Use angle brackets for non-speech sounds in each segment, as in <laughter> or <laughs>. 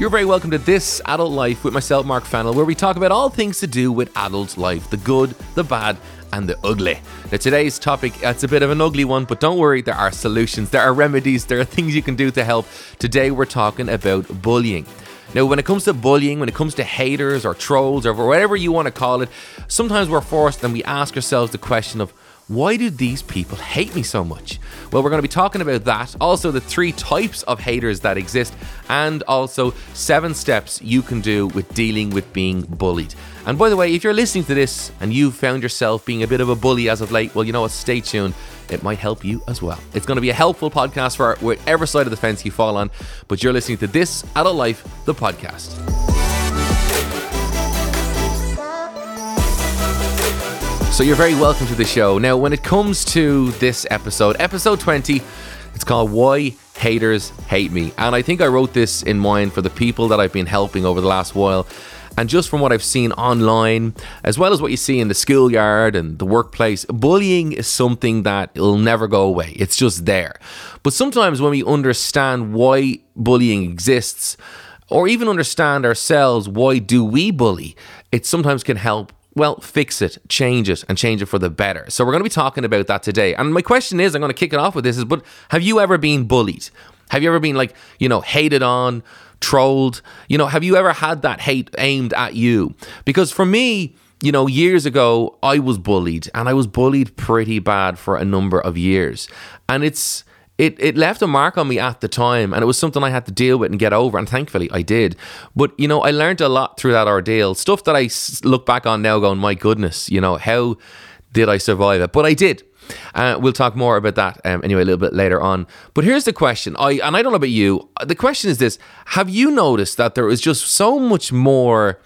You're very welcome to This Adult Life with myself, Mark Fennell, where we talk about all things to do with adult life the good, the bad, and the ugly. Now, today's topic, it's a bit of an ugly one, but don't worry, there are solutions, there are remedies, there are things you can do to help. Today, we're talking about bullying. Now, when it comes to bullying, when it comes to haters or trolls or whatever you want to call it, sometimes we're forced and we ask ourselves the question of, why do these people hate me so much? Well, we're going to be talking about that, also the three types of haters that exist, and also seven steps you can do with dealing with being bullied. And by the way, if you're listening to this and you've found yourself being a bit of a bully as of late, well, you know what? Stay tuned. It might help you as well. It's going to be a helpful podcast for whatever side of the fence you fall on, but you're listening to This Adult Life, the podcast. So you're very welcome to the show. Now, when it comes to this episode, episode 20, it's called Why Haters Hate Me. And I think I wrote this in mind for the people that I've been helping over the last while. And just from what I've seen online, as well as what you see in the schoolyard and the workplace, bullying is something that will never go away. It's just there. But sometimes when we understand why bullying exists, or even understand ourselves, why do we bully, it sometimes can help well, fix it, change it, and change it for the better. So we're going to be talking about that today. And my question is, I'm going to kick it off with this: is, but have you ever been bullied? Have you ever been like, you know, hated on, trolled? You know, have you ever had that hate aimed at you? Because for me, you know, years ago, I was bullied, and I was bullied pretty bad for a number of years, and it's it, it left a mark on me at the time and it was something I had to deal with and get over and thankfully I did but you know I learned a lot through that ordeal stuff that I look back on now going my goodness you know how did I survive it but I did uh, we'll talk more about that um, anyway a little bit later on. But here's the question: I and I don't know about you. The question is this: Have you noticed that there is just so much more?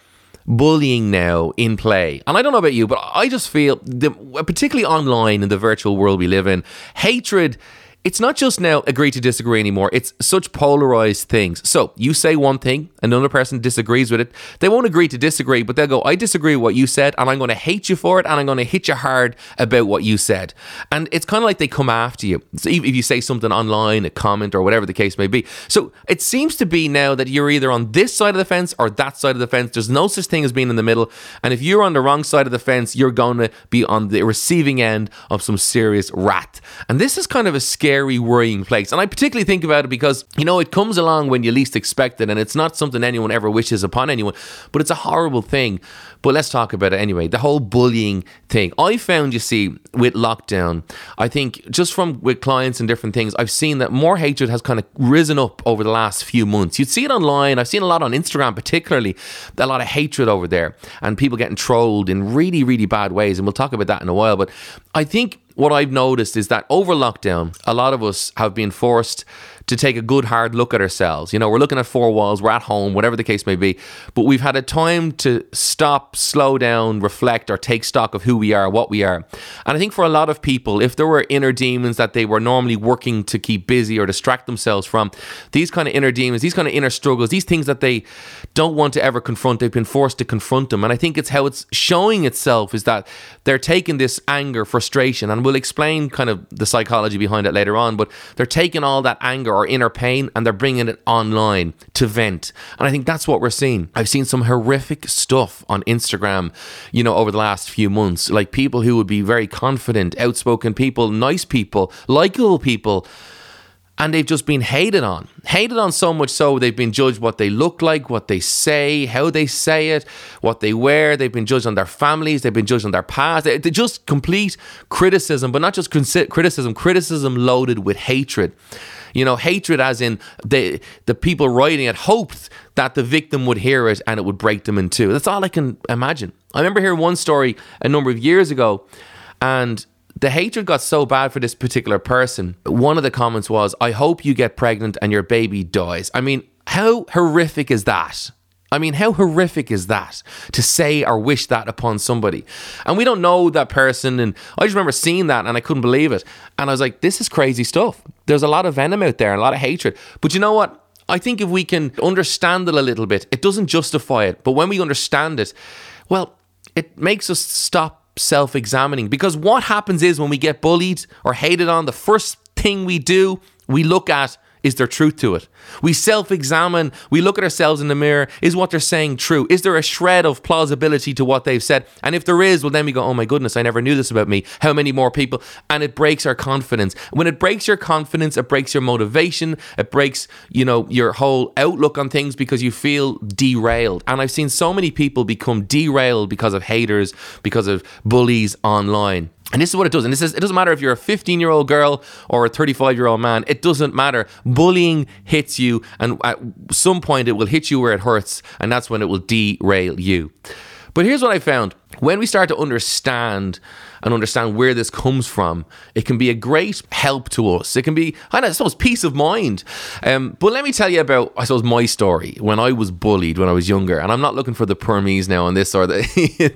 bullying now in play. And I don't know about you, but I just feel, the, particularly online in the virtual world we live in, hatred it's not just now agree to disagree anymore. It's such polarized things. So you say one thing, another person disagrees with it. They won't agree to disagree, but they'll go, I disagree with what you said, and I'm going to hate you for it, and I'm going to hit you hard about what you said. And it's kind of like they come after you. So if you say something online, a comment, or whatever the case may be. So it seems to be now that you're either on this side of the fence or that side of the fence. There's no such thing as being in the middle. And if you're on the wrong side of the fence, you're going to be on the receiving end of some serious rat. And this is kind of a scary scary, worrying place. And I particularly think about it because, you know, it comes along when you least expect it, and it's not something anyone ever wishes upon anyone, but it's a horrible thing. But let's talk about it anyway. The whole bullying thing. I found, you see, with lockdown, I think just from with clients and different things, I've seen that more hatred has kind of risen up over the last few months. You'd see it online. I've seen a lot on Instagram, particularly, a lot of hatred over there and people getting trolled in really, really bad ways. And we'll talk about that in a while. But I think what I've noticed is that over lockdown, a lot of us have been forced to take a good hard look at ourselves. You know, we're looking at four walls, we're at home, whatever the case may be, but we've had a time to stop, slow down, reflect, or take stock of who we are, what we are. And I think for a lot of people, if there were inner demons that they were normally working to keep busy or distract themselves from, these kind of inner demons, these kind of inner struggles, these things that they don't want to ever confront, they've been forced to confront them. And I think it's how it's showing itself is that they're taking this anger, frustration, and we'll explain kind of the psychology behind it later on, but they're taking all that anger or inner pain and they're bringing it online to vent. And I think that's what we're seeing. I've seen some horrific stuff on Instagram, you know, over the last few months, like people who would be very confident, outspoken people, nice people, likable people and they've just been hated on. Hated on so much so they've been judged what they look like, what they say, how they say it, what they wear. They've been judged on their families, they've been judged on their past. They, just complete criticism, but not just criticism, criticism loaded with hatred. You know, hatred as in the the people writing it hoped that the victim would hear it and it would break them in two. That's all I can imagine. I remember hearing one story a number of years ago, and the hatred got so bad for this particular person. One of the comments was, I hope you get pregnant and your baby dies. I mean, how horrific is that? I mean, how horrific is that to say or wish that upon somebody? And we don't know that person. And I just remember seeing that and I couldn't believe it. And I was like, this is crazy stuff. There's a lot of venom out there, a lot of hatred. But you know what? I think if we can understand it a little bit, it doesn't justify it. But when we understand it, well, it makes us stop self examining. Because what happens is when we get bullied or hated on, the first thing we do, we look at Is there truth to it? We self examine, we look at ourselves in the mirror. Is what they're saying true? Is there a shred of plausibility to what they've said? And if there is, well, then we go, oh my goodness, I never knew this about me. How many more people? And it breaks our confidence. When it breaks your confidence, it breaks your motivation, it breaks, you know, your whole outlook on things because you feel derailed. And I've seen so many people become derailed because of haters, because of bullies online. And this is what it does. And this is, it doesn't matter if you're a 15 year old girl or a 35 year old man. It doesn't matter. Bullying hits you, and at some point it will hit you where it hurts, and that's when it will derail you. But here's what I found when we start to understand and understand where this comes from, it can be a great help to us. It can be, I suppose, peace of mind. Um, but let me tell you about, I suppose, my story when I was bullied when I was younger. And I'm not looking for the permies now on this or the, <laughs>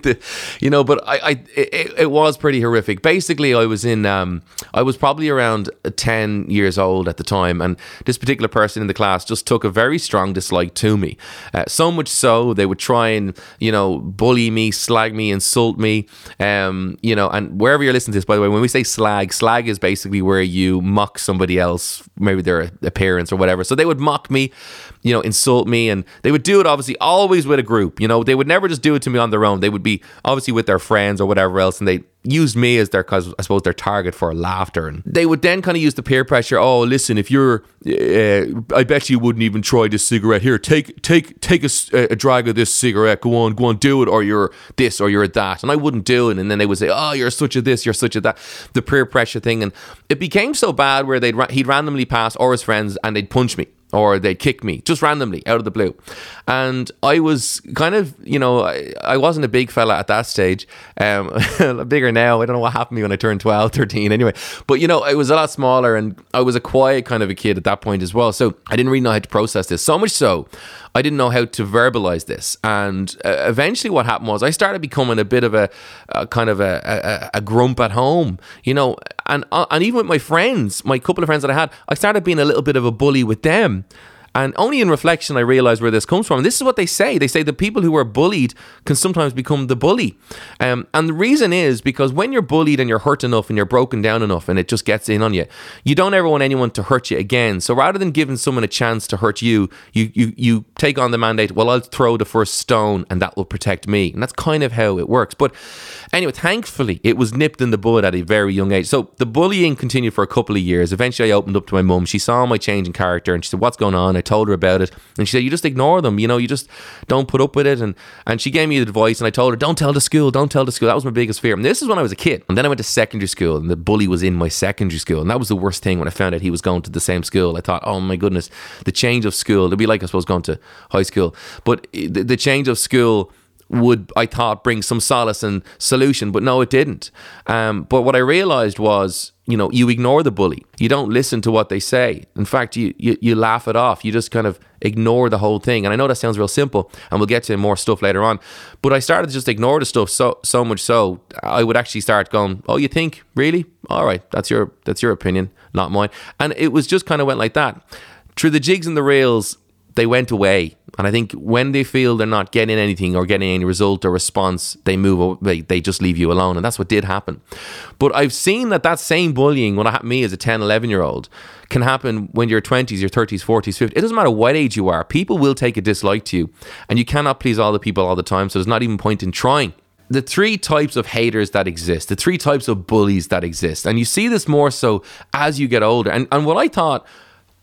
the you know, but I, I it, it, was pretty horrific. Basically, I was in, um, I was probably around 10 years old at the time. And this particular person in the class just took a very strong dislike to me. Uh, so much so, they would try and, you know, bully me, slag me, insult me, um, you know, and wherever you're listening to this, by the way, when we say slag, slag is basically where you mock somebody else, maybe their appearance or whatever. So they would mock me, you know, insult me, and they would do it obviously always with a group. You know, they would never just do it to me on their own. They would be obviously with their friends or whatever else, and they used me as their, cause I suppose, their target for laughter. And they would then kind of use the peer pressure. Oh, listen, if you're, uh, I bet you wouldn't even try this cigarette. Here, take, take, take a, a, drag of this cigarette. Go on, go on, do it, or you're this, or you're that. And I wouldn't do it. And then they would say, oh, you're such a this, you're such a that. The peer pressure thing, and it became so bad where they'd he'd randomly pass or his friends and they'd punch me or they'd kick me just randomly out of the blue. And I was kind of, you know, I, I wasn't a big fella at that stage. Um, <laughs> bigger now. I don't know what happened to me when I turned 12, 13 anyway. But, you know, I was a lot smaller and I was a quiet kind of a kid at that point as well. So I didn't really know how to process this. So much so, I didn't know how to verbalize this. And uh, eventually, what happened was I started becoming a bit of a, a kind of a, a, a, grump at home, you know. And uh, and even with my friends, my couple of friends that I had, I started being a little bit of a bully with them time and only in reflection I realized where this comes from. And this is what they say. They say the people who are bullied can sometimes become the bully. Um, and the reason is because when you're bullied and you're hurt enough and you're broken down enough and it just gets in on you, you don't ever want anyone to hurt you again. So rather than giving someone a chance to hurt you, you you you take on the mandate, well, I'll throw the first stone and that will protect me. And that's kind of how it works. But anyway, thankfully, it was nipped in the bud at a very young age. So the bullying continued for a couple of years. Eventually, I opened up to my mum. She saw my change in character and she said, What's going on? I told her about it, and she said, "You just ignore them. You know, you just don't put up with it." And and she gave me the advice, and I told her, "Don't tell the school. Don't tell the school." That was my biggest fear. And this is when I was a kid. And then I went to secondary school, and the bully was in my secondary school, and that was the worst thing when I found out he was going to the same school. I thought, "Oh my goodness, the change of school. It'd be like I suppose going to high school, but the, the change of school." Would I thought bring some solace and solution, but no, it didn't. Um, but what I realized was, you know, you ignore the bully. You don't listen to what they say. In fact, you, you you laugh it off. You just kind of ignore the whole thing. And I know that sounds real simple, and we'll get to more stuff later on. But I started to just ignore the stuff so so much so I would actually start going, "Oh, you think really? All right, that's your that's your opinion, not mine." And it was just kind of went like that through the jigs and the rails they went away. And I think when they feel they're not getting anything or getting any result or response, they move, they, they just leave you alone. And that's what did happen. But I've seen that that same bullying, when happened to me as a 10, 11 year old, can happen when you're 20s, your 30s, 40s, 50s. It doesn't matter what age you are. People will take a dislike to you. And you cannot please all the people all the time. So there's not even point in trying the three types of haters that exist, the three types of bullies that exist. And you see this more so as you get older. And, and what I thought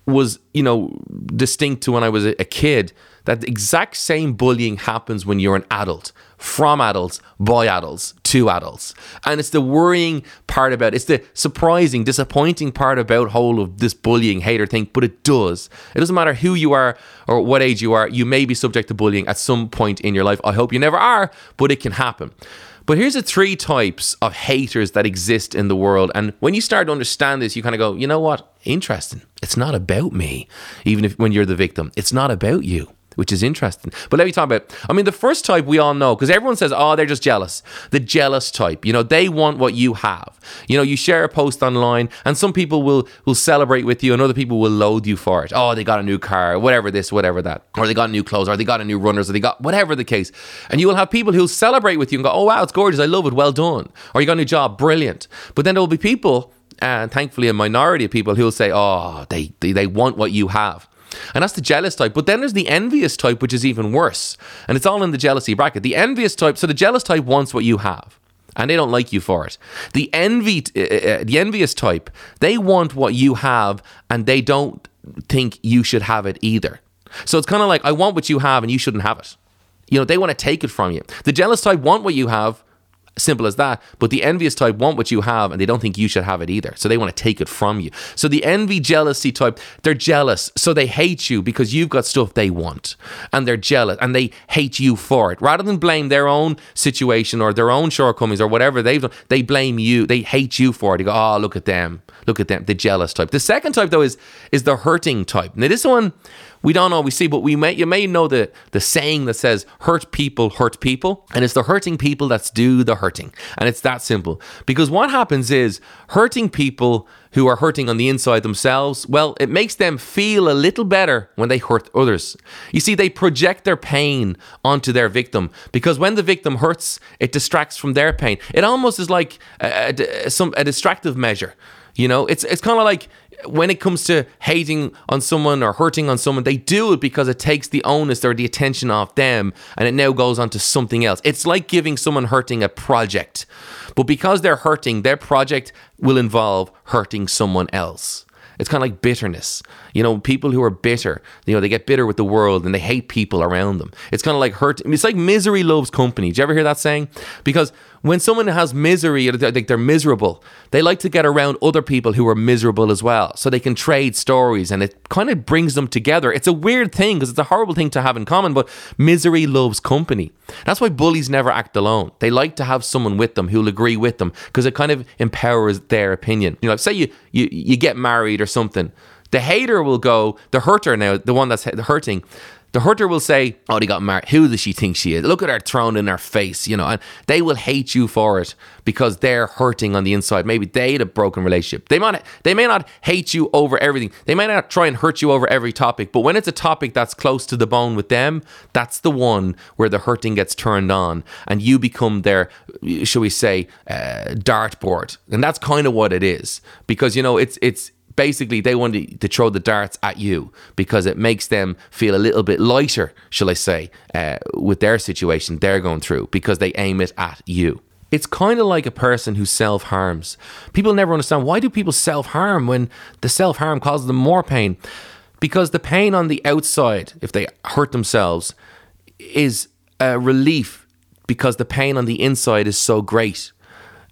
was, you know, distinct to when I was a, kid. That exact same bullying happens when you're an adult, from adults, by adults, to adults. And it's the worrying part about. It's the surprising, disappointing part about whole of this bullying hater thing, but it does. It doesn't matter who you are or what age you are, you may be subject to bullying at some point in your life. I hope you never are, but it can happen. But here's the three types of haters that exist in the world. And when you start to understand this, you kind of go, you know what? Interesting. It's not about me, even if when you're the victim. It's not about you which is interesting. But let me talk about. I mean, the first type we all know because everyone says, "Oh, they're just jealous." The jealous type, you know, they want what you have. You know, you share a post online, and some people will will celebrate with you, and other people will loathe you for it. Oh, they got a new car, whatever this, whatever that, or they got new clothes, or they got a new runners, or they got whatever the case. And you will have people who'll celebrate with you and go, "Oh, wow, it's gorgeous, I love it, well done," or you got a new job, brilliant. But then there will be people and thankfully a minority of people who'll say, oh, they, they, they want what you have. And that's the jealous type. But then there's the envious type, which is even worse. And it's all in the jealousy bracket. The envious type, so the jealous type wants what you have. And they don't like you for it. The envy, uh, uh, the envious type, they want what you have, and they don't think you should have it either. So it's kind of like I want what you have, and you shouldn't have it. You know, they want to take it from you. The jealous type want what you have, Simple as that. But the envious type want what you have and they don't think you should have it either. So they want to take it from you. So the envy jealousy type, they're jealous. So they hate you because you've got stuff they want. And they're jealous and they hate you for it. Rather than blame their own situation or their own shortcomings or whatever they've done, they blame you. They hate you for it. They go, oh, look at them. Look at them. The jealous type. The second type, though, is is the hurting type. Now, this one we don't always see, but we may you may know the the saying that says hurt people hurt people, and it's the hurting people that's do the hurting, and it's that simple. Because what happens is hurting people who are hurting on the inside themselves, well, it makes them feel a little better when they hurt others. You see, they project their pain onto their victim because when the victim hurts, it distracts from their pain. It almost is like a, a, some a distractive measure. You know, it's it's kind of like when it comes to hating on someone or hurting on someone, they do it because it takes the onus or the attention off them and it now goes on to something else. It's like giving someone hurting a project. But because they're hurting, their project will involve hurting someone else. It's kind of like bitterness. You know, people who are bitter, you know, they get bitter with the world and they hate people around them. It's kind of like hurt. It's like misery loves company. Do you ever hear that saying? Because when someone has misery, like they're miserable, they like to get around other people who are miserable as well. So they can trade stories and it kind of brings them together. It's a weird thing because it's a horrible thing to have in common, but misery loves company. That's why bullies never act alone. They like to have someone with them who'll agree with them because it kind of empowers their opinion. You know, say you, you, you get married or something. The hater will go, the hurter now, the one that's hurting, the hurter will say, Oh, they got married. Who does she think she is? Look at her thrown in her face, you know, and they will hate you for it because they're hurting on the inside. Maybe they had a broken relationship. They might they may not hate you over everything. They may not try and hurt you over every topic, but when it's a topic that's close to the bone with them, that's the one where the hurting gets turned on and you become their, shall we say, uh, dartboard. And that's kind of what it is. Because, you know, it's it's basically they want to, throw the darts at you because it makes them feel a little bit lighter, shall I say, uh, with their situation they're going through because they aim it at you. It's kind of like a person who self harms. People never understand why do people self harm when the self harm causes them more pain? Because the pain on the outside, if they hurt themselves, is a relief because the pain on the inside is so great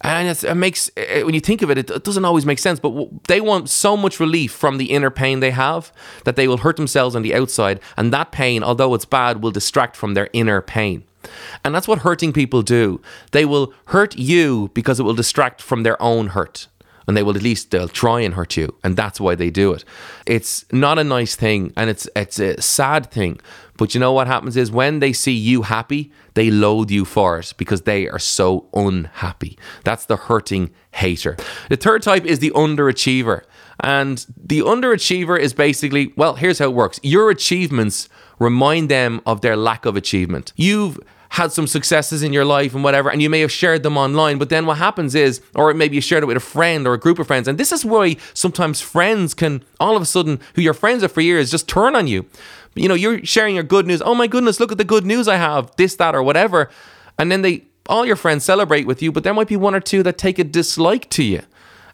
and it makes when you think of it, it doesn't always make sense. But they want so much relief from the inner pain they have that they will hurt themselves on the outside, and that pain, although it's bad, will distract from their inner pain. And that's what hurting people do. They will hurt you because it will distract from their own hurt and they will at least they'll try and hurt you and that's why they do it. It's not a nice thing and it's it's a sad thing. But you know what happens is when they see you happy they loathe you for it because they are so unhappy. That's the hurting hater. The third type is the underachiever and the underachiever is basically well here's how it works. Your achievements remind them of their lack of achievement. You've had some successes in your life and whatever, and you may have shared them online. But then what happens is, or maybe you shared it with a friend or a group of friends, and this is why sometimes friends can all of a sudden, who your friends are for years, just turn on you. You know, you're sharing your good news. Oh my goodness, look at the good news I have, this, that, or whatever. And then they, all your friends celebrate with you, but there might be one or two that take a dislike to you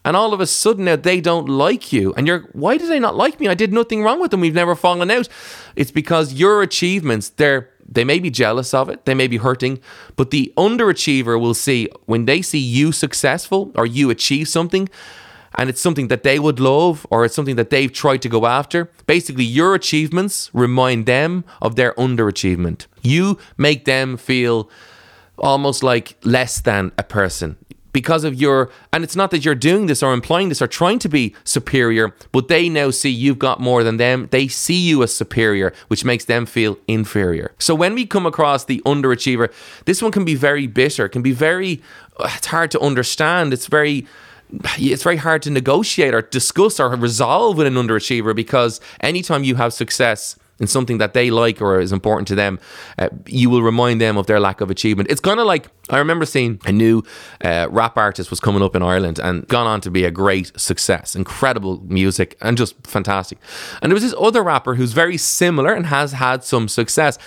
and all of a sudden now they don't like you and you're why do they not like me i did nothing wrong with them we've never fallen out it's because your achievements they're they may be jealous of it, they may be hurting, but the underachiever will see when they see you successful or you achieve something, and it's something that they would love or it's something that they've tried to go after. Basically, your achievements remind them of their underachievement. You make them feel almost like less than a person because of your and it's not that you're doing this or implying this or trying to be superior but they now see you've got more than them. They see you as superior which makes them feel inferior. So when we come across the underachiever this one can be very bitter can be very uh, it's hard to understand. It's very it's very hard to negotiate or discuss or resolve with an underachiever because anytime you have success in something that they like or is important to them, uh, you will remind them of their lack of achievement. It's kind of like I remember seeing a new uh, rap artist was coming up in Ireland and gone on to be a great success, incredible music and just fantastic. And there was this other rapper who's very similar and has had some success,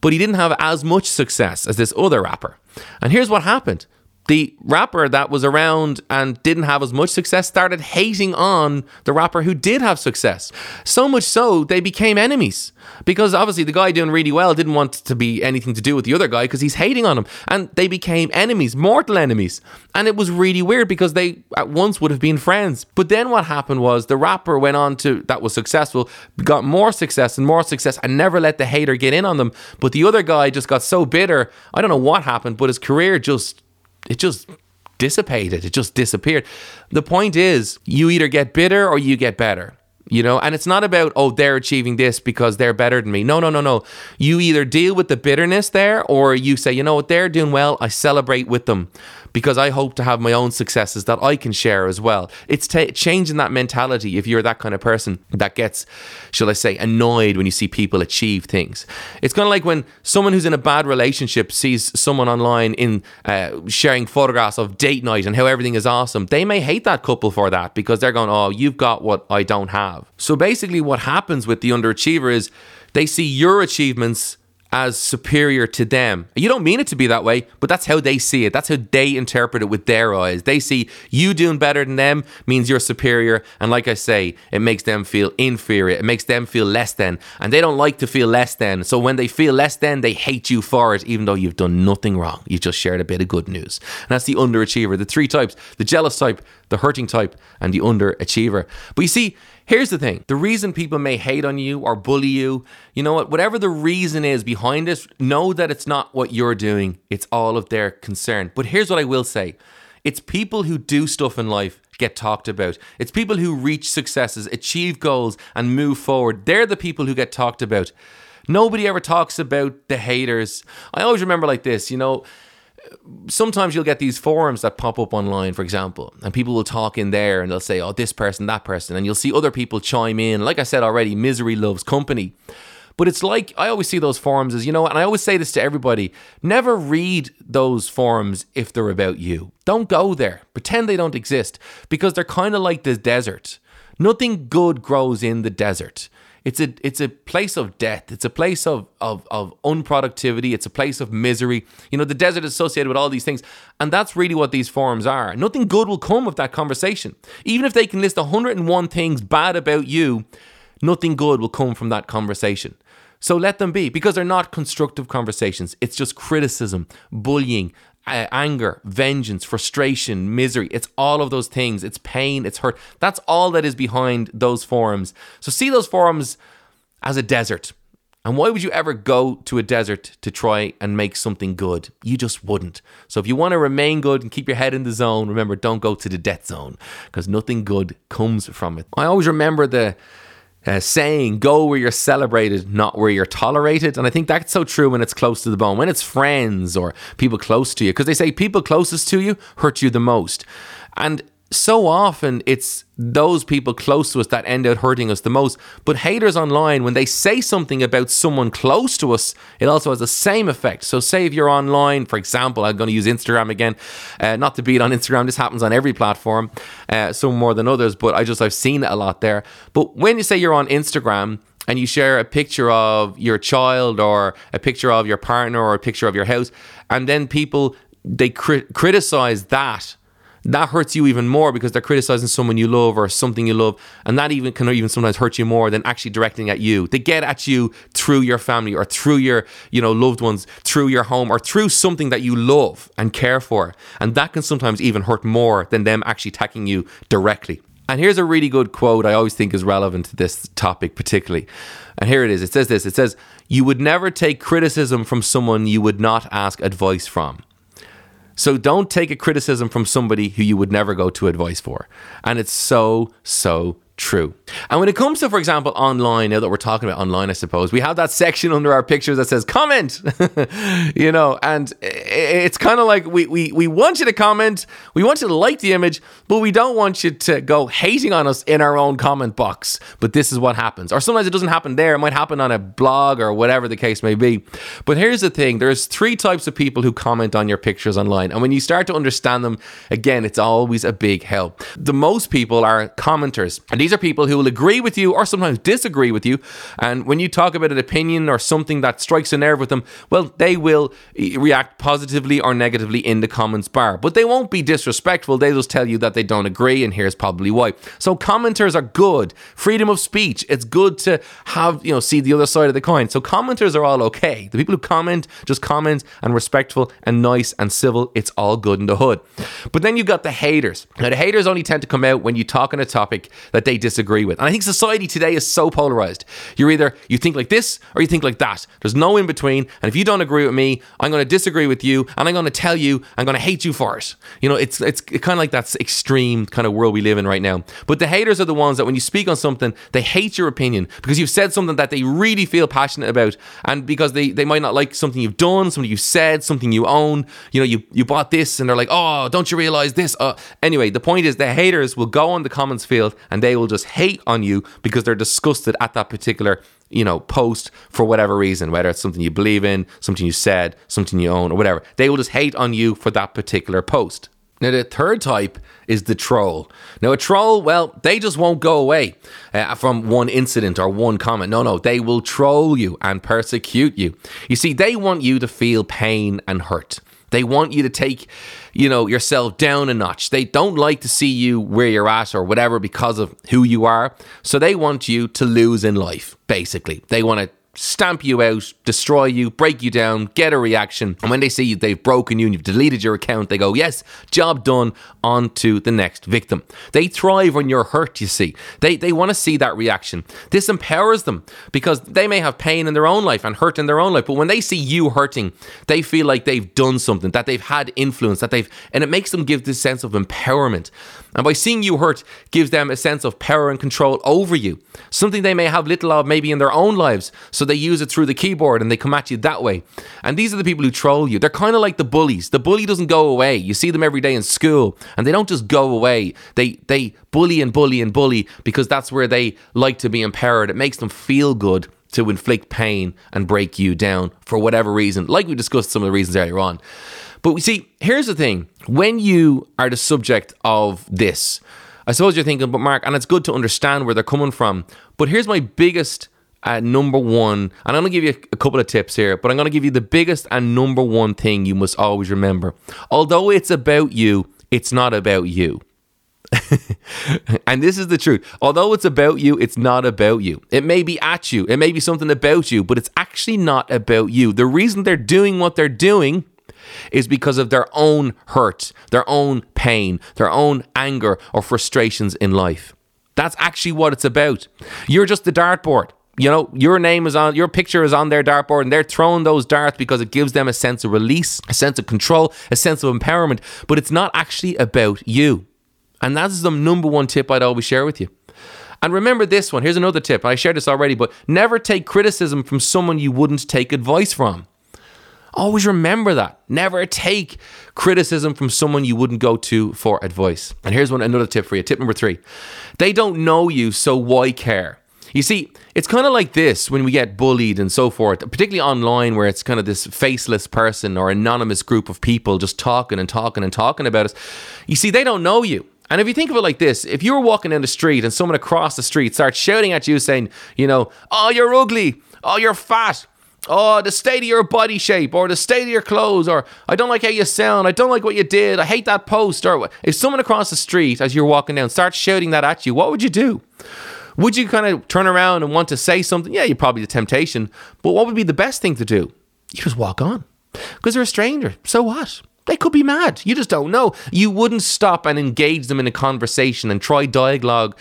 but he didn't have as much success as this other rapper. And here's what happened the rapper that was around and didn't have as much success started hating on the rapper who did have success. So much so they became enemies because obviously the guy doing really well didn't want to be anything to do with the other guy because he's hating on him and they became enemies, mortal enemies. And it was really weird because they at once would have been friends. But then what happened was the rapper went on to that was successful, got more success and more success and never let the hater get in on them. But the other guy just got so bitter. I don't know what happened, but his career just it just dissipated. It just disappeared. The point is, you either get bitter or you get better you know? And it's not about oh they're achieving this because they're better than me. No no no no. You either deal with the bitterness there or you say you know what? They're doing well. I celebrate with them because i hope to have my own successes that i can share as well it's t- changing that mentality if you're that kind of person that gets shall i say annoyed when you see people achieve things it's kind of like when someone who's in a bad relationship sees someone online in uh, sharing photographs of date night and how everything is awesome they may hate that couple for that because they're going oh you've got what i don't have have. So basically, what happens with the underachiever is they see your achievements as superior to them. You don't mean it to be that way, but that's how they see it. That's how they interpret it with their eyes. They see you doing better than them means you're superior. And like I say, it makes them feel inferior. It makes them feel less than. And they don't like to feel less than. So when they feel less than, they hate you for it, even though you've done nothing wrong. You just shared a bit of good news. And that's the underachiever. The three types the jealous type, the hurting type, and the underachiever. But you see, Here's the thing the reason people may hate on you or bully you, you know what, whatever the reason is behind it, know that it's not what you're doing, it's all of their concern. But here's what I will say it's people who do stuff in life get talked about. It's people who reach successes, achieve goals, and move forward. They're the people who get talked about. Nobody ever talks about the haters. I always remember like this, you know, sometimes you'll get these forums that pop up online, for example, and people will talk in there and they'll say, oh, this person, that person. And you'll see other people chime in. Like I said already, misery loves company. But it's like, I always see those forums as, you know, and I always say this to everybody never read those forums if they're about you. Don't go there. Pretend they don't exist because they're kind of like the desert. Nothing good grows in the desert. It's a it's a place of death. It's a place of of of unproductivity. It's a place of misery. You know, the desert is associated with all these things, and that's really what these forums are. Nothing good will come of that conversation. Even if they can list 101 things bad about you, nothing good will come from that conversation. So let them be because they're not constructive conversations. It's just criticism, bullying, uh, anger, vengeance, frustration, misery. It's all of those things. It's pain, it's hurt. That's all that is behind those forums. So see those forums as a desert. And why would you ever go to a desert to try and make something good? You just wouldn't. So if you want to remain good and keep your head in the zone, remember don't go to the death zone because nothing good comes from it. I always remember the uh, saying, go where you're celebrated, not where you're tolerated. And I think that's so true when it's close to the bone, when it's friends or people close to you, because they say people closest to you hurt you the most. And so often it's those people close to us that end up hurting us the most. But haters online, when they say something about someone close to us, it also has the same effect. So, say if you're online, for example, I'm going to use Instagram again, uh, not to beat on Instagram. This happens on every platform, uh, some more than others, but I just I've seen it a lot there. But when you say you're on Instagram and you share a picture of your child or a picture of your partner or a picture of your house, and then people they cri- criticize that that hurts you even more because they're criticizing someone you love or something you love, and that even can even sometimes hurt you more than actually directing at you. They get at you through your family or through your you know loved ones, through your home or through something that you love and care for, and that can sometimes even hurt more than them actually attacking you directly. And here's a really good quote I always think is relevant to this topic particularly. And here it is. It says this. It says, "You would never take criticism from someone you would not ask advice from." So don't take a criticism from somebody who you would never go to advice for. And it's so, so true. And when it comes to, for example, online, now that we're talking about online, I suppose, we have that section under our pictures that says comment, <laughs> you know, and it's kind of like we, we, we want you to comment, we want you to like the image, but we don't want you to go hating on us in our own comment box. But this is what happens. Or sometimes it doesn't happen there, it might happen on a blog or whatever the case may be. But here's the thing there's three types of people who comment on your pictures online. And when you start to understand them, again, it's always a big help. The most people are commenters. And these are people who will agree with you or sometimes disagree with you. And when you talk about an opinion or something that strikes a nerve with them, well, they will react positively or negatively in the comments bar. But they won't be disrespectful. They just tell you that they don't agree, and here's probably why. So commenters are good. Freedom of speech. It's good to have, you know, see the other side of the coin. So commenters are all okay. The people who comment, just comment and respectful and nice and civil. It's all good in the hood. But then you've got the haters. Now, the haters only tend to come out when you talk on a topic that they disagree with. And I think society today is so polarized. You're either you think like this or you think like that. There's no in between. And if you don't agree with me, I'm going to disagree with you and I'm going to tell you I'm going to hate you for it. You know, it's it's kind of like that extreme kind of world we live in right now. But the haters are the ones that when you speak on something, they hate your opinion because you've said something that they really feel passionate about and because they they might not like something you've done, something you've said, something you own. You know, you you bought this and they're like, "Oh, don't you realize this?" Uh, anyway, the point is the haters will go on the comments field and they will just hate on you because they're disgusted at that particular you know post for whatever reason whether it's something you believe in something you said something you own or whatever they will just hate on you for that particular post now, the third type is the troll. Now, a troll, well, they just won't go away uh, from one incident or one comment. No, no, they will troll you and persecute you. You see, they want you to feel pain and hurt. They want you to take, you know, yourself down a notch. They don't like to see you where you're at or whatever because of who you are. So they want you to lose in life, basically. They want to stamp you out, destroy you, break you down, get a reaction. And when they see they've broken you and you've deleted your account, they go, Yes, job done, on to the next victim. They thrive when you're hurt, you see. They, they want to see that reaction. This empowers them because they may have pain in their own life and hurt in their own life. But when they see you hurting, they feel like they've done something, that they've had influence, that they've, and it makes them give this sense of empowerment. And by seeing you hurt, gives them a sense of power and control over you, something they may have little of maybe in their own lives. So they use it through the keyboard and they come at you that way. And these are the people who troll you. They're kind of like the bullies. The bully doesn't go away. You see them every day in school and they don't just go away. They they bully and bully and bully because that's where they like to be empowered. It makes them feel good to inflict pain and break you down for whatever reason, like we discussed some of the reasons earlier on. But we see, here's the thing when you are the subject of this, I suppose you're thinking, but Mark, and it's good to understand where they're coming from. But here's my biggest uh, number one, and I'm going to give you a couple of tips here, but I'm going to give you the biggest and number one thing you must always remember. Although it's about you, it's not about you. <laughs> and this is the truth. Although it's about you, it's not about you. It may be at you, it may be something about you, but it's actually not about you. The reason they're doing what they're doing is because of their own hurt, their own pain, their own anger or frustrations in life. That's actually what it's about. You're just the dartboard you know, your name is on, your picture is on their dartboard, and they're throwing those darts because it gives them a sense of release, a sense of control, a sense of empowerment. But it's not actually about you. And that is the number one tip I'd always share with you. And remember this one. Here's another tip. I shared this already, but never take criticism from someone you wouldn't take advice from. Always remember that. Never take criticism from someone you wouldn't go to for advice. And here's one another tip for you. Tip number 3. They don't know you, so why care? You see, it's kind of like this when we get bullied and so forth, particularly online where it's kind of this faceless person or anonymous group of people just talking and talking and talking about us. You see, they don't know you. And if you think of it like this, if you were walking down the street and someone across the street starts shouting at you saying, you know, oh, you're ugly, oh, you're fat, oh, the state of your body shape, or the state of your clothes, or I don't like how you sound, I don't like what you did, I hate that post, or if someone across the street as you're walking down starts shouting that at you, what would you do? Would you kind of turn around and want to say something? Yeah, you're probably the temptation. But what would be the best thing to do? You just walk on. Because they're a stranger. So what? They could be mad. You just don't know. You wouldn't stop and engage them in a conversation and try dialogue,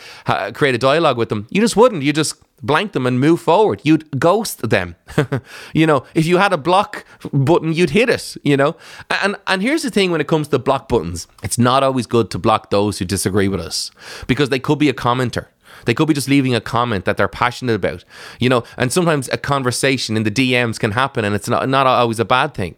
create a dialogue with them. You just wouldn't. You just blank them and move forward. You'd ghost them. <laughs> you know, if you had a block button, you'd hit it, you know? And and here's the thing when it comes to block buttons, it's not always good to block those who disagree with us because they could be a commenter. They could be just leaving a comment that they're passionate about, you know. And sometimes a conversation in the DMs can happen, and it's not not always a bad thing,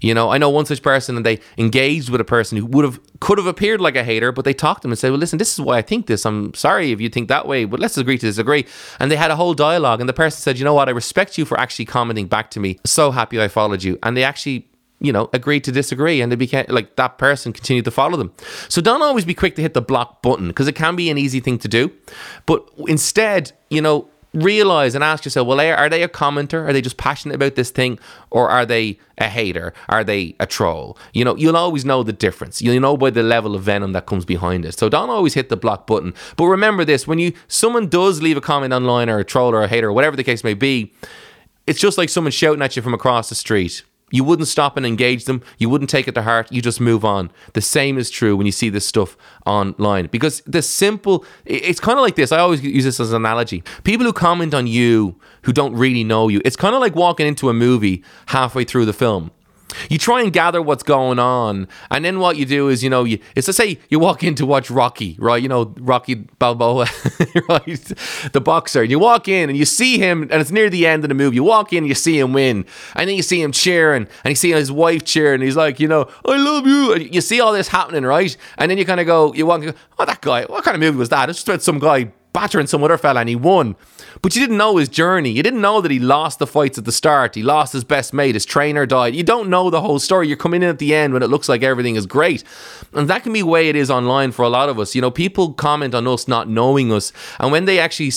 you know. I know one such person, and they engaged with a person who would have could have appeared like a hater, but they talked to them and said, "Well, listen, this is why I think this. I'm sorry if you think that way, but let's agree to disagree." And they had a whole dialogue, and the person said, "You know what? I respect you for actually commenting back to me. So happy I followed you." And they actually you know, agreed to disagree and they became like that person continued to follow them. So don't always be quick to hit the block button because it can be an easy thing to do. But instead, you know, realize and ask yourself, well, are they a commenter? Are they just passionate about this thing? Or are they a hater? Are they a troll? You know, you'll always know the difference. You'll know by the level of venom that comes behind it. So don't always hit the block button. But remember this when you someone does leave a comment online or a troll or a hater or whatever the case may be, it's just like someone shouting at you from across the street you wouldn't stop and engage them. You wouldn't take it to heart. You just move on. The same is true when you see this stuff online because the simple, it's kind of like this. I always use this as an analogy. People who comment on you who don't really know you, it's kind of like walking into a movie halfway through the film you try and gather what's going on, and then what you do is, you know, you, it's to say you walk in to watch Rocky, right? You know, Rocky Balboa, <laughs> right? The boxer. And you walk in and you see him, and it's near the end of the movie. You walk in, and you see him win, and then you see him cheering, and you see his wife cheering, and he's like, you know, I love you. And you see all this happening, right? And then you kind of go, you walk, oh, that guy, what kind of movie was that? It's just about some guy battering some other fella, and he won. But you didn't know his journey. You didn't know that he lost the fights at the start. He lost his best mate. His trainer died. You don't know the whole story. You're coming in at the end when it looks like everything is great. And that can be the way it is online for a lot of us. You know, people comment on us not knowing us. And when they actually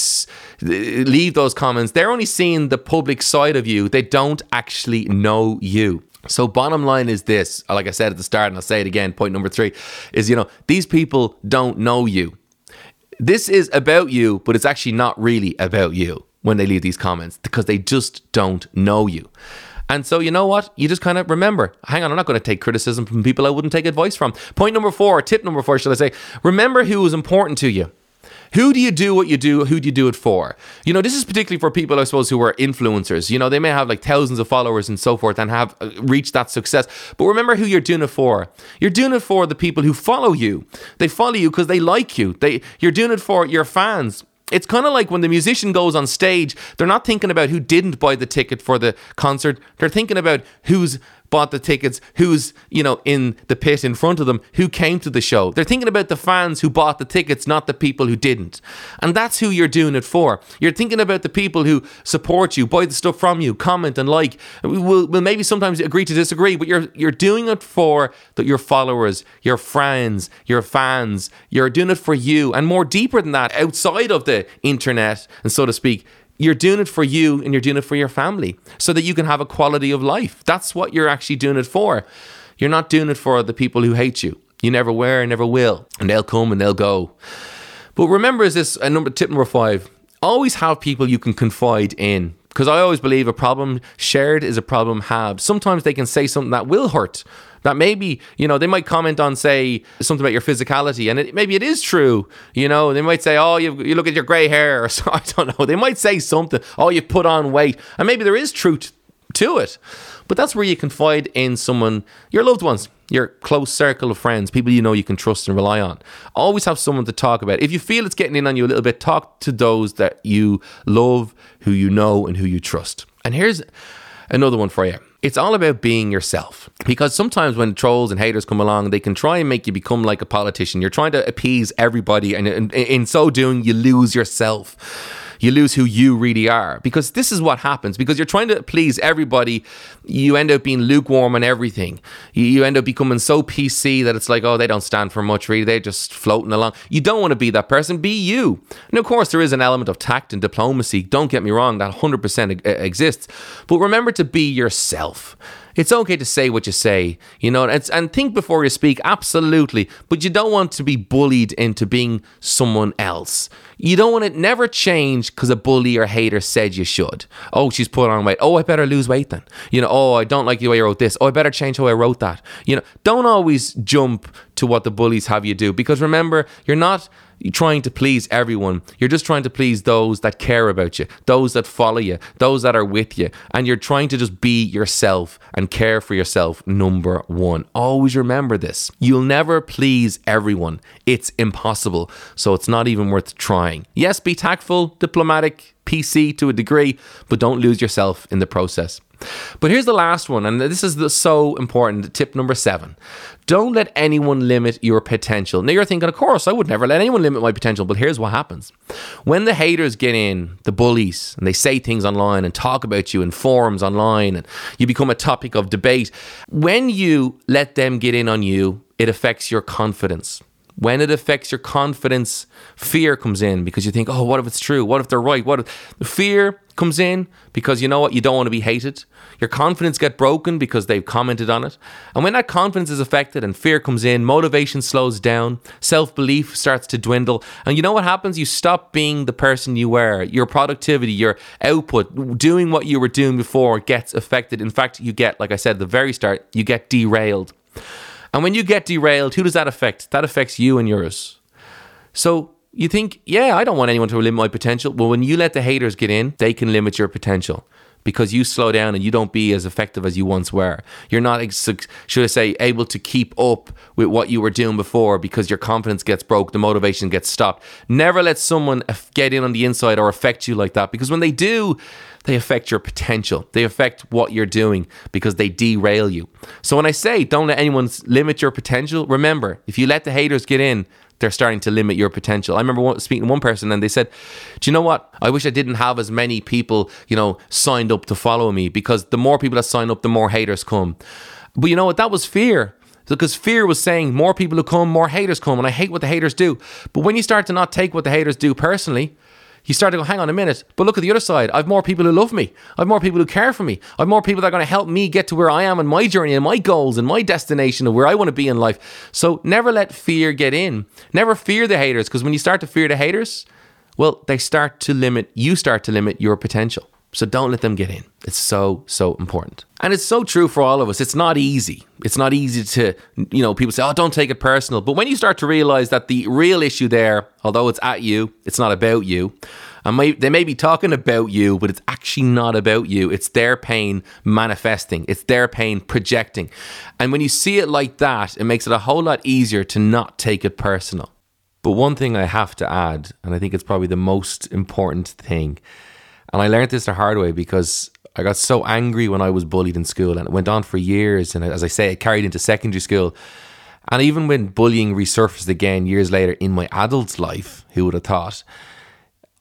leave those comments, they're only seeing the public side of you. They don't actually know you. So, bottom line is this like I said at the start, and I'll say it again. Point number three is you know, these people don't know you this is about you, but it's actually not really about you when they leave these comments because they just don't know you. And so, you know what? You just kind of remember hang on, I'm not going to take criticism from people I wouldn't take advice from. Point number four, tip number four, should I say, remember who is important to you. Who do you do what you do? Who do you do it for? You know, this is particularly for people, I suppose, who are influencers. You know, they may have like thousands of followers and so forth and have uh, reached that success. But remember who you're doing it for. You're doing it for the people who follow you. They follow you because they like you. They, you're doing it for your fans it's kind of like when the musician goes on stage, they're not thinking about who didn't buy the ticket for the concert. They're thinking about who's bought the tickets, who's, you know, in the pit in front of them, who came to the show. They're thinking about the fans who bought the tickets, not the people who didn't. And that's who you're doing it for. You're thinking about the people who support you, buy the stuff from you, comment and like. We'll, we'll maybe sometimes agree to disagree, but you're you're doing it for the, your followers, your friends, your fans. You're doing it for you. And more deeper than that, outside of the internet and so to speak, you're doing it for you and you're doing it for your family so that you can have a quality of life. That's what you're actually doing it for. You're not doing it for the people who hate you. You never were, and never will, and they'll come and they'll go. But remember, is this a number tip number five? Always have people you can confide in because I always believe a problem shared is a problem halved. Sometimes they can say something that will hurt, that maybe you know they might comment on say something about your physicality and it, maybe it is true you know? They might say oh you, you look at your gray hair or <laughs> so, i don't know. They might say something oh you put on weight and maybe there is truth to it. But that's where you confide in someone your loved ones your close circle of friends people you know you can trust and rely on. Always have someone to talk about. If you feel it's getting in on you a little bit talk to those that you love who you know and who you trust. And here's another one for you it's all about being yourself. Because sometimes when trolls and haters come along, they can try and make you become like a politician. You're trying to appease everybody, and in, in so doing, you lose yourself you lose who you really are. Because this is what happens. Because you're trying to please everybody, you end up being lukewarm on everything. You, you end up becoming so PC that it's like, oh, they don't stand for much, really. They're just floating along. You don't want to be that person. Be you. And of course, there is an element of tact and diplomacy. Don't get me wrong, that 100% exists. But remember to be yourself. It's okay to say what you say, you know, and, and think before you speak, absolutely. But you don't want to be bullied into being someone else. You don't want to never change because a bully or hater said you should. Oh, she's put on weight. Oh, I better lose weight then. You know, oh, I don't like the way you wrote this. Oh, I better change how I wrote that. You know, don't always jump to what the bullies have you do because remember, you're not trying to please everyone. You're just trying to please those that care about you, those that follow you, those that are with you. And you're trying to just be yourself and care for yourself, number one. Always remember this. You'll never please everyone. It's impossible. So it's not even worth trying. Yes, be tactful, diplomatic, PC to a degree, but don't lose yourself in the process. But here's the last one, and this is the, so important. Tip number seven don't let anyone limit your potential. Now you're thinking, of course, I would never let anyone limit my potential, but here's what happens. When the haters get in, the bullies, and they say things online and talk about you in forums online, and you become a topic of debate, when you let them get in on you, it affects your confidence. When it affects your confidence, fear comes in because you think, oh, what if it's true? What if they're right? What if the fear comes in because you know what? You don't want to be hated. Your confidence get broken because they've commented on it. And when that confidence is affected and fear comes in, motivation slows down, self-belief starts to dwindle. And you know what happens? You stop being the person you were. Your productivity, your output, doing what you were doing before gets affected. In fact, you get, like I said at the very start, you get derailed. And when you get derailed, who does that affect? That affects you and yours. So you think, yeah, I don't want anyone to limit my potential. Well, when you let the haters get in, they can limit your potential because you slow down and you don't be as effective as you once were. You're not, should I say, able to keep up with what you were doing before because your confidence gets broke, the motivation gets stopped. Never let someone get in on the inside or affect you like that because when they do, they affect your potential. They affect what you're doing because they derail you. So when I say don't let anyone limit your potential, remember, if you let the haters get in, they're starting to limit your potential. I remember speaking to one person and they said, "Do you know what? I wish I didn't have as many people, you know, signed up to follow me because the more people that sign up, the more haters come." But you know what? That was fear because fear was saying more people who come, more haters come, and I hate what the haters do. But when you start to not take what the haters do personally, you start to go, hang on a minute, but look at the other side. I've more people who love me. I've more people who care for me. I've more people that are going to help me get to where I am in my journey and my goals and my destination of where I want to be in life. So never let fear get in. Never fear the haters because when you start to fear the haters, well, they start to limit, you start to limit your potential. So don't let them get in. It's so, so important. And it's so true for all of us. It's not easy. It's not easy to, you know, people say, oh, don't take it personal. But when you start to realize that the real issue there, although it's at you, it's not about you. And may, they may be talking about you, but it's actually not about you. It's their pain manifesting, it's their pain projecting. And when you see it like that, it makes it a whole lot easier to not take it personal. But one thing I have to add, and I think it's probably the most important thing, and I learned this the hard way because I got so angry when I was bullied in school and it went on for years. And as I say, it carried into secondary school. And even when bullying resurfaced again years later in my adult life, who would have thought?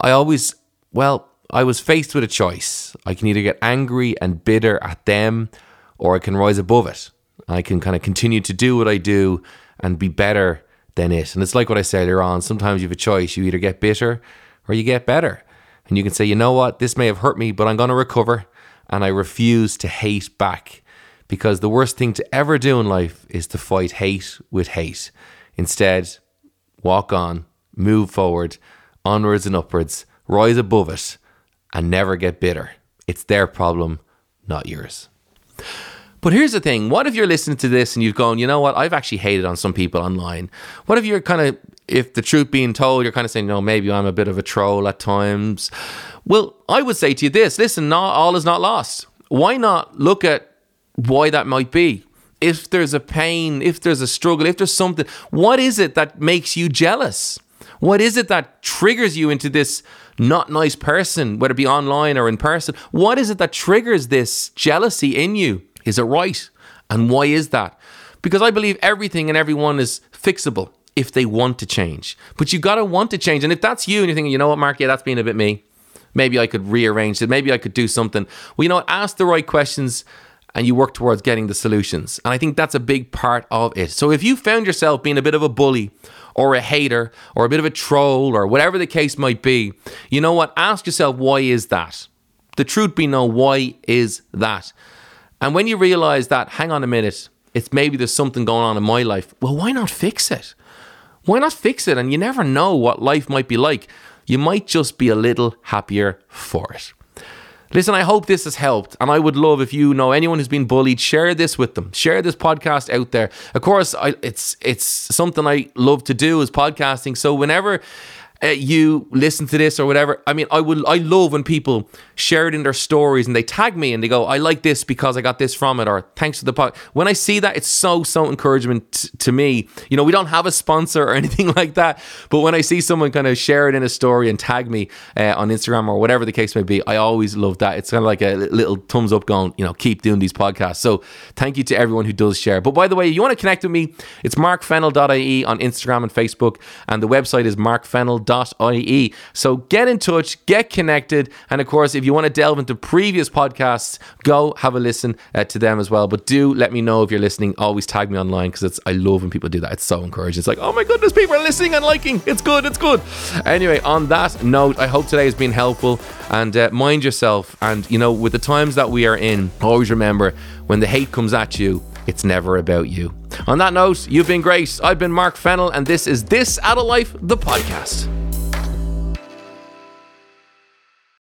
I always, well, I was faced with a choice. I can either get angry and bitter at them or I can rise above it. I can kind of continue to do what I do and be better than it. And it's like what I said earlier on. Sometimes you have a choice. You either get bitter or you get better. And you can say, you know what, this may have hurt me, but I'm going to recover. And I refuse to hate back because the worst thing to ever do in life is to fight hate with hate. Instead, walk on, move forward, onwards and upwards, rise above it, and never get bitter. It's their problem, not yours. But here's the thing what if you're listening to this and you've gone, you know what, I've actually hated on some people online? What if you're kind of if the truth being told, you're kind of saying, no, maybe I'm a bit of a troll at times. Well, I would say to you this listen, not all is not lost. Why not look at why that might be? If there's a pain, if there's a struggle, if there's something, what is it that makes you jealous? What is it that triggers you into this not nice person, whether it be online or in person? What is it that triggers this jealousy in you? Is it right? And why is that? Because I believe everything and everyone is fixable if they want to change. But you got to want to change. And if that's you and you're thinking, you know what, Mark, yeah, that's being a bit me. Maybe I could rearrange it. Maybe I could do something. Well, you know what? Ask the right questions and you work towards getting the solutions. And I think that's a big part of it. So if you found yourself being a bit of a bully or a hater or a bit of a troll or whatever the case might be, you know what? Ask yourself, why is that? The truth be known, why is that? And when you realize that, hang on a minute, it's maybe there's something going on in my life. Well, why not fix it? Why not fix it? And you never know what life might be like. You might just be a little happier for it. Listen, I hope this has helped, and I would love if you know anyone who's been bullied, share this with them. Share this podcast out there. Of course, I, it's it's something I love to do is podcasting. So whenever uh, you listen to this or whatever. I mean, I would I love when people share it in their stories and they tag me and they go, "I like this because I got this from it," or "Thanks to the pod." When I see that, it's so so encouragement t- to me. You know, we don't have a sponsor or <laughs> anything like that, but when I see someone kind of share it in a story and tag me uh, on Instagram or whatever the case may be, I always love that. It's kind of like a little thumbs up, going, you know, keep doing these podcasts. So thank you to everyone who does share. But by the way, you want to connect with me? It's markfennell.ie on Instagram and Facebook, and the website is markfennell ie. So get in touch, get connected, and of course, if you want to delve into previous podcasts, go have a listen uh, to them as well. But do let me know if you're listening. Always tag me online because it's I love when people do that. It's so encouraging. It's like, oh my goodness, people are listening and liking. It's good. It's good. Anyway, on that note, I hope today has been helpful. And uh, mind yourself. And you know, with the times that we are in, always remember when the hate comes at you it's never about you. On that note, you've been great. I've been Mark Fennell, and this is This Adult Life, the podcast.